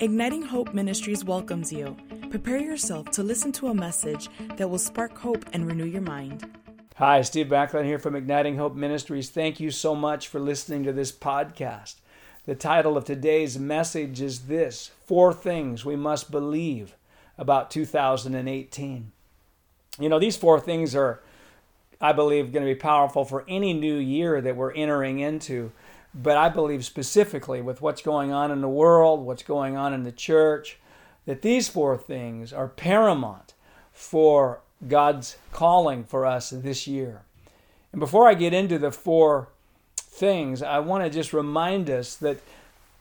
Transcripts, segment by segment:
Igniting Hope Ministries welcomes you. Prepare yourself to listen to a message that will spark hope and renew your mind. Hi, Steve Backlund here from Igniting Hope Ministries. Thank you so much for listening to this podcast. The title of today's message is this Four Things We Must Believe About 2018. You know, these four things are, I believe, going to be powerful for any new year that we're entering into. But I believe specifically with what's going on in the world, what's going on in the church, that these four things are paramount for God's calling for us this year. And before I get into the four things, I want to just remind us that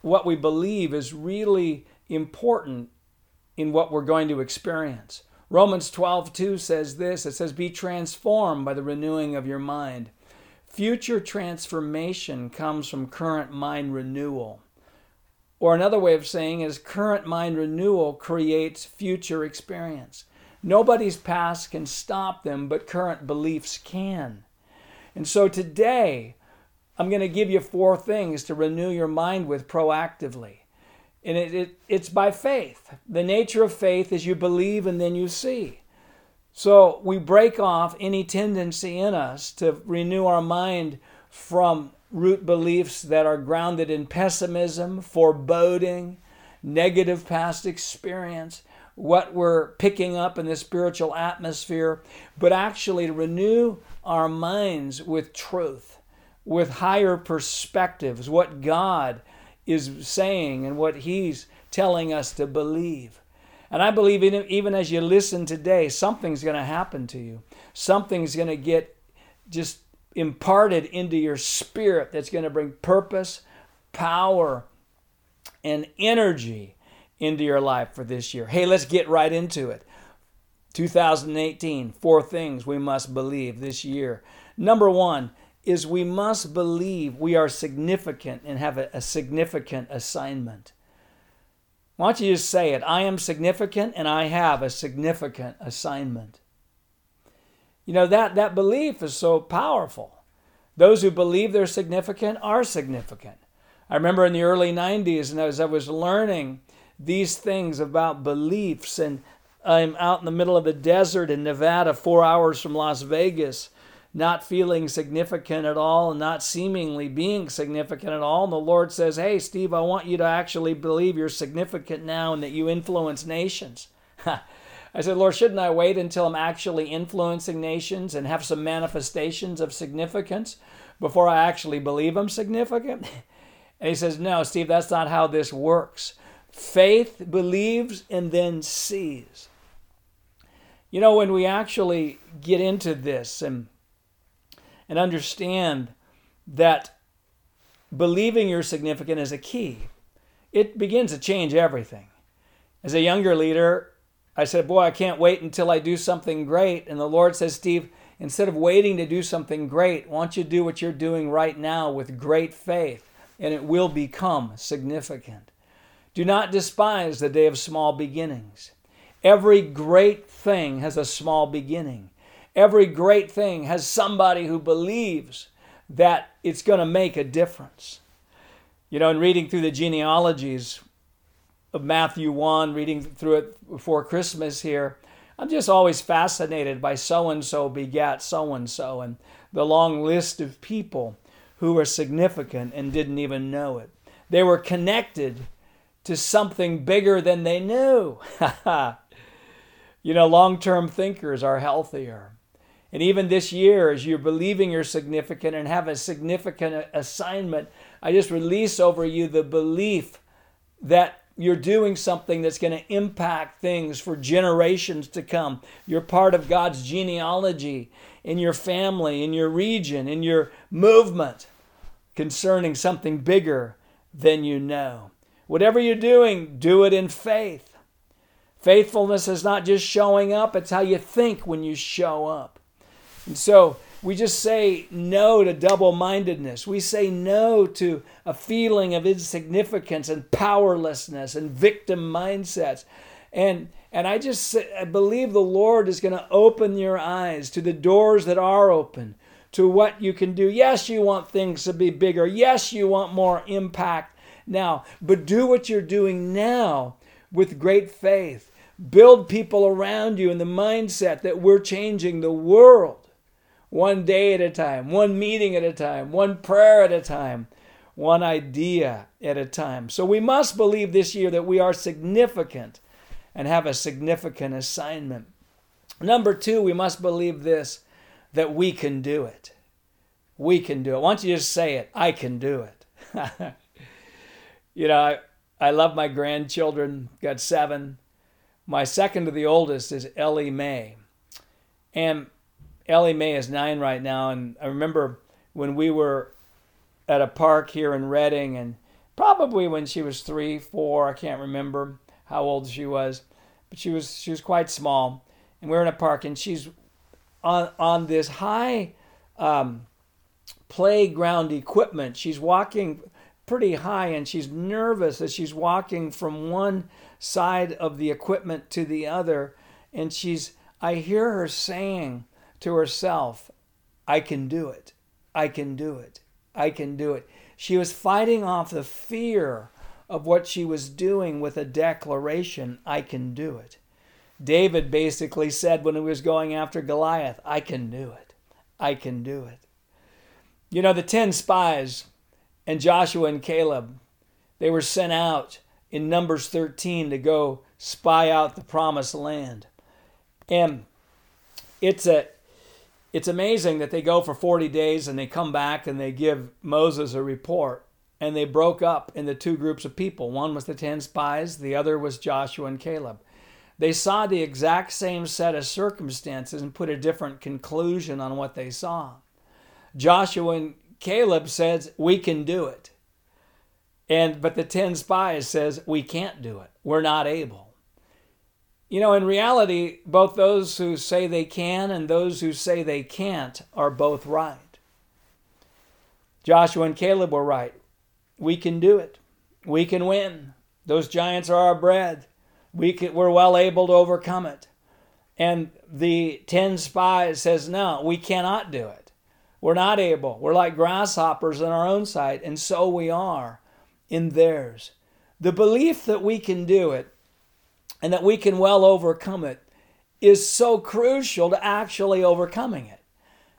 what we believe is really important in what we're going to experience. Romans 12:2 says this, it says be transformed by the renewing of your mind. Future transformation comes from current mind renewal. Or another way of saying is current mind renewal creates future experience. Nobody's past can stop them, but current beliefs can. And so today, I'm going to give you four things to renew your mind with proactively. And it, it, it's by faith. The nature of faith is you believe and then you see. So we break off any tendency in us to renew our mind from root beliefs that are grounded in pessimism, foreboding, negative past experience, what we're picking up in the spiritual atmosphere, but actually to renew our minds with truth, with higher perspectives, what God is saying and what He's telling us to believe. And I believe even as you listen today, something's going to happen to you. Something's going to get just imparted into your spirit that's going to bring purpose, power, and energy into your life for this year. Hey, let's get right into it. 2018, four things we must believe this year. Number one is we must believe we are significant and have a, a significant assignment. Why don't you just say it? I am significant and I have a significant assignment. You know, that, that belief is so powerful. Those who believe they're significant are significant. I remember in the early 90s, and as I was learning these things about beliefs, and I'm out in the middle of the desert in Nevada, four hours from Las Vegas, not feeling significant at all and not seemingly being significant at all. And the Lord says, Hey, Steve, I want you to actually believe you're significant now and that you influence nations. I said, Lord, shouldn't I wait until I'm actually influencing nations and have some manifestations of significance before I actually believe I'm significant? And he says, No, Steve, that's not how this works. Faith believes and then sees. You know, when we actually get into this and and understand that believing you're significant is a key. It begins to change everything. As a younger leader, I said, Boy, I can't wait until I do something great. And the Lord says, Steve, instead of waiting to do something great, why don't you do what you're doing right now with great faith, and it will become significant. Do not despise the day of small beginnings. Every great thing has a small beginning. Every great thing has somebody who believes that it's going to make a difference. You know, in reading through the genealogies of Matthew 1, reading through it before Christmas here, I'm just always fascinated by so and so begat so and so and the long list of people who were significant and didn't even know it. They were connected to something bigger than they knew. you know, long term thinkers are healthier. And even this year, as you're believing you're significant and have a significant assignment, I just release over you the belief that you're doing something that's going to impact things for generations to come. You're part of God's genealogy in your family, in your region, in your movement concerning something bigger than you know. Whatever you're doing, do it in faith. Faithfulness is not just showing up, it's how you think when you show up. And so we just say no to double mindedness. We say no to a feeling of insignificance and powerlessness and victim mindsets. And, and I just I believe the Lord is going to open your eyes to the doors that are open, to what you can do. Yes, you want things to be bigger. Yes, you want more impact now, but do what you're doing now with great faith. Build people around you in the mindset that we're changing the world one day at a time, one meeting at a time, one prayer at a time, one idea at a time. So we must believe this year that we are significant and have a significant assignment. Number two, we must believe this that we can do it. We can do it. Why don't you just say it? I can do it. you know, I, I love my grandchildren, got seven. My second to the oldest is Ellie Mae. And Ellie Mae is nine right now. And I remember when we were at a park here in Redding, and probably when she was three, four, I can't remember how old she was, but she was she was quite small. And we are in a park, and she's on on this high um, playground equipment. She's walking pretty high, and she's nervous as she's walking from one side of the equipment to the other. And she's I hear her saying to herself, "I can do it. I can do it." I can do it. She was fighting off the fear of what she was doing with a declaration I can do it. David basically said when he was going after Goliath, I can do it. I can do it. You know, the 10 spies and Joshua and Caleb, they were sent out in Numbers 13 to go spy out the promised land. And it's a it's amazing that they go for 40 days and they come back and they give Moses a report. And they broke up into two groups of people. One was the 10 spies, the other was Joshua and Caleb. They saw the exact same set of circumstances and put a different conclusion on what they saw. Joshua and Caleb says, "We can do it." And but the 10 spies says, "We can't do it. We're not able." You know, in reality, both those who say they can and those who say they can't are both right. Joshua and Caleb were right. We can do it. We can win. Those giants are our bread. We can, we're well able to overcome it. And the 10 spies says, no, we cannot do it. We're not able. We're like grasshoppers in our own sight, and so we are in theirs. The belief that we can do it and that we can well overcome it is so crucial to actually overcoming it.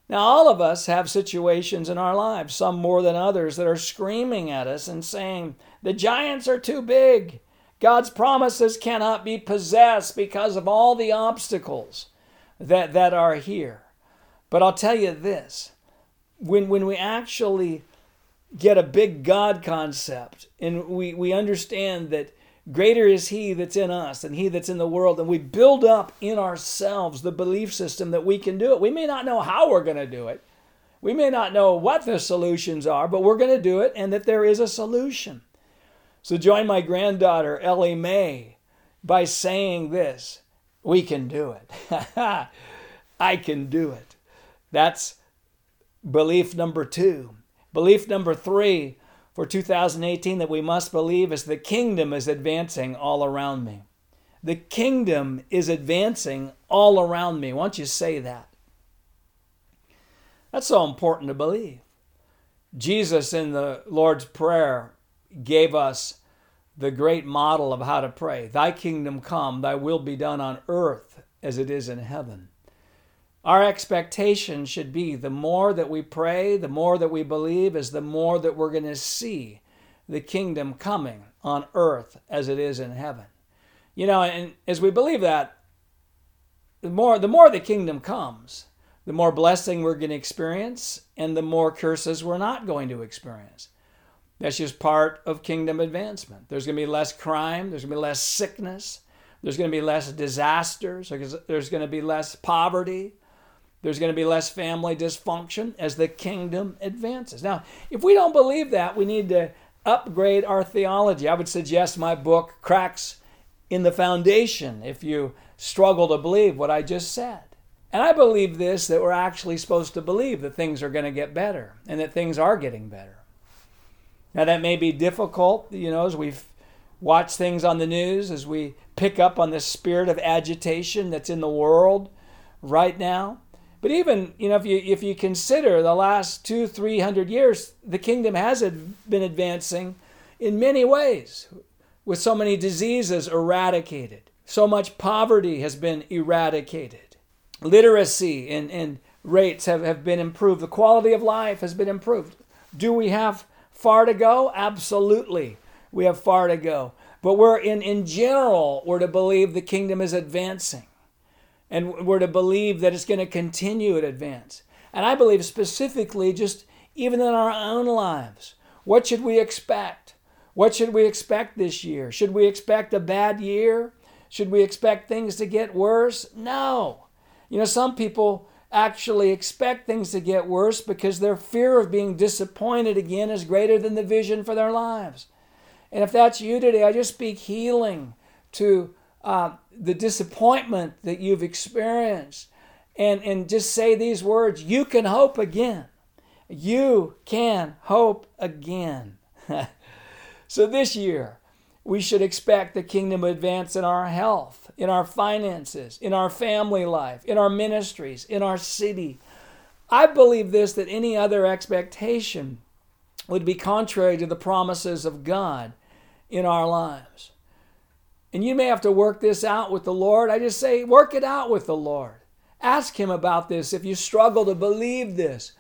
Now, all of us have situations in our lives, some more than others, that are screaming at us and saying, The giants are too big. God's promises cannot be possessed because of all the obstacles that, that are here. But I'll tell you this when, when we actually get a big God concept and we, we understand that Greater is He that's in us than He that's in the world. And we build up in ourselves the belief system that we can do it. We may not know how we're going to do it, we may not know what the solutions are, but we're going to do it and that there is a solution. So join my granddaughter, Ellie Mae, by saying this We can do it. I can do it. That's belief number two. Belief number three for 2018 that we must believe is the kingdom is advancing all around me. The kingdom is advancing all around me. Why don't you say that? That's so important to believe. Jesus in the Lord's Prayer gave us the great model of how to pray Thy kingdom come, thy will be done on earth as it is in heaven. Our expectation should be the more that we pray, the more that we believe, is the more that we're going to see the kingdom coming on earth as it is in heaven. You know, and as we believe that, the more the more the kingdom comes, the more blessing we're going to experience and the more curses we're not going to experience. That's just part of kingdom advancement. There's going to be less crime, there's going to be less sickness, there's going to be less disasters, there's going to be less poverty, there's going to be less family dysfunction as the kingdom advances. Now, if we don't believe that, we need to upgrade our theology. I would suggest my book, Cracks in the Foundation, if you struggle to believe what I just said. And I believe this that we're actually supposed to believe that things are going to get better and that things are getting better. Now, that may be difficult, you know, as we watch things on the news, as we pick up on the spirit of agitation that's in the world right now. But even you know, if you if you consider the last two three hundred years, the kingdom has been advancing in many ways, with so many diseases eradicated. So much poverty has been eradicated. Literacy and, and rates have, have been improved. The quality of life has been improved. Do we have far to go? Absolutely. We have far to go. But we're in, in general, we're to believe the kingdom is advancing. And we're to believe that it's going to continue to advance. And I believe specifically, just even in our own lives, what should we expect? What should we expect this year? Should we expect a bad year? Should we expect things to get worse? No. You know, some people actually expect things to get worse because their fear of being disappointed again is greater than the vision for their lives. And if that's you today, I just speak healing to uh, the disappointment that you've experienced and, and just say these words You can hope again. You can hope again. so this year, we should expect the kingdom advance in our health, in our finances, in our family life, in our ministries, in our city. I believe this that any other expectation would be contrary to the promises of God in our lives. And you may have to work this out with the Lord. I just say, work it out with the Lord. Ask Him about this if you struggle to believe this.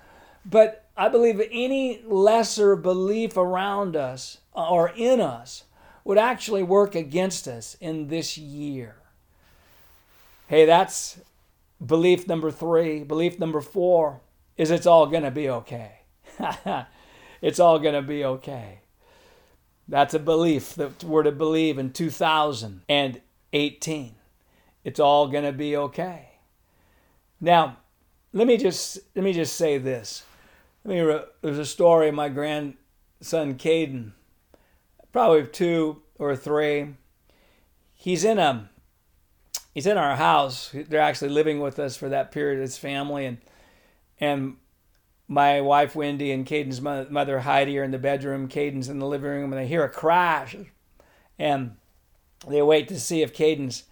But I believe any lesser belief around us uh, or in us would actually work against us in this year. Hey, that's belief number three. Belief number four is it's all going to be okay. it's all going to be okay. That's a belief that we're to believe in 2018. It's all going to be okay. Now, let me just let me just say this. Let me there's a story of my grandson Caden probably two or three. He's in a he's in our house. They're actually living with us for that period. His family and and my wife Wendy and Caden's mother Heidi are in the bedroom. Caden's in the living room, and they hear a crash, and they wait to see if Caden's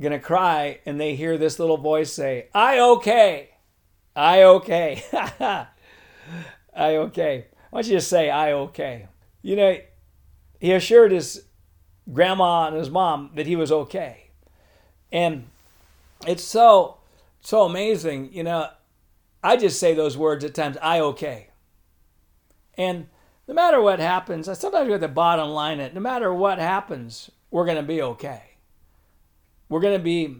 gonna cry, and they hear this little voice say, "I okay, I okay, I okay." Why don't you just say, "I okay." You know, he assured his grandma and his mom that he was okay. And it's so, so amazing. You know, I just say those words at times, I okay. And no matter what happens, I sometimes have to bottom line it. No matter what happens, we're going to be okay. We're going to be,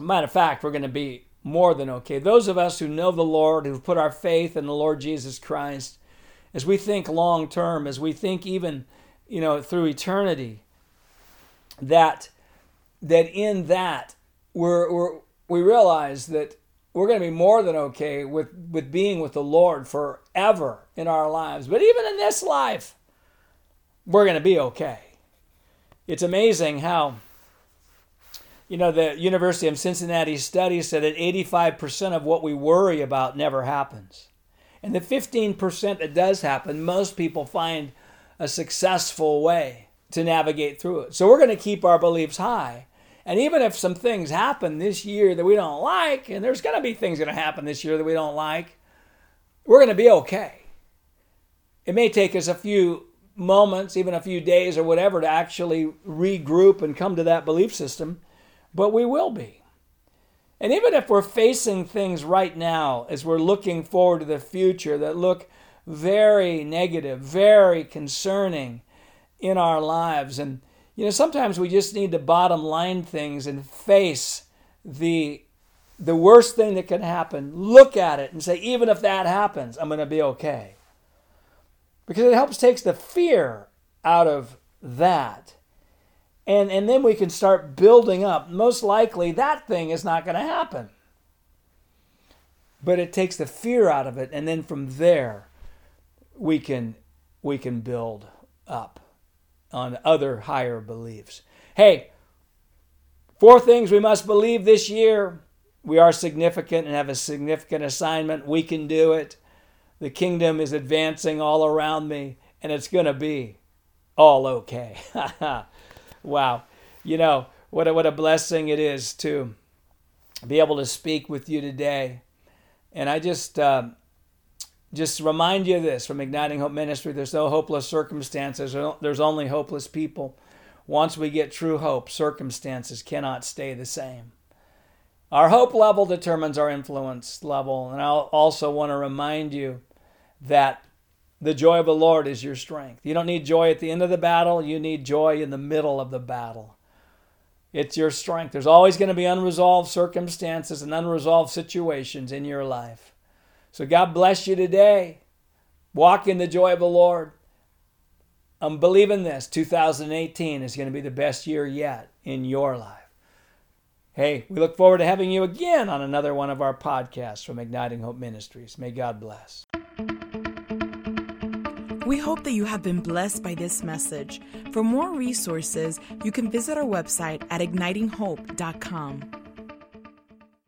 matter of fact, we're going to be more than okay. Those of us who know the Lord, who've put our faith in the Lord Jesus Christ, as we think long term, as we think even you know, through eternity, that that in that we're, we're we realize that we're going to be more than okay with with being with the Lord forever in our lives. But even in this life, we're going to be okay. It's amazing how you know the University of Cincinnati study said that 85% of what we worry about never happens. And the 15% that does happen, most people find a successful way to navigate through it. So we're going to keep our beliefs high. And even if some things happen this year that we don't like, and there's going to be things going to happen this year that we don't like, we're going to be okay. It may take us a few moments, even a few days or whatever, to actually regroup and come to that belief system, but we will be. And even if we're facing things right now as we're looking forward to the future that look very negative, very concerning in our lives. And, you know, sometimes we just need to bottom line things and face the the worst thing that can happen, look at it and say, even if that happens, I'm going to be okay. Because it helps takes the fear out of that. And, and then we can start building up. Most likely, that thing is not going to happen. But it takes the fear out of it. And then from there, we can we can build up on other higher beliefs. Hey, four things we must believe this year. We are significant and have a significant assignment. We can do it. The kingdom is advancing all around me, and it's going to be all okay. wow. You know, what a, what a blessing it is to be able to speak with you today. And I just, uh, just remind you of this from Igniting Hope Ministry there's no hopeless circumstances, there's only hopeless people. Once we get true hope, circumstances cannot stay the same. Our hope level determines our influence level. And I also want to remind you that the joy of the Lord is your strength. You don't need joy at the end of the battle, you need joy in the middle of the battle. It's your strength. There's always going to be unresolved circumstances and unresolved situations in your life. So God bless you today. Walk in the joy of the Lord. I'm believing this 2018 is going to be the best year yet in your life. Hey, we look forward to having you again on another one of our podcasts from Igniting Hope Ministries. May God bless. We hope that you have been blessed by this message. For more resources, you can visit our website at ignitinghope.com.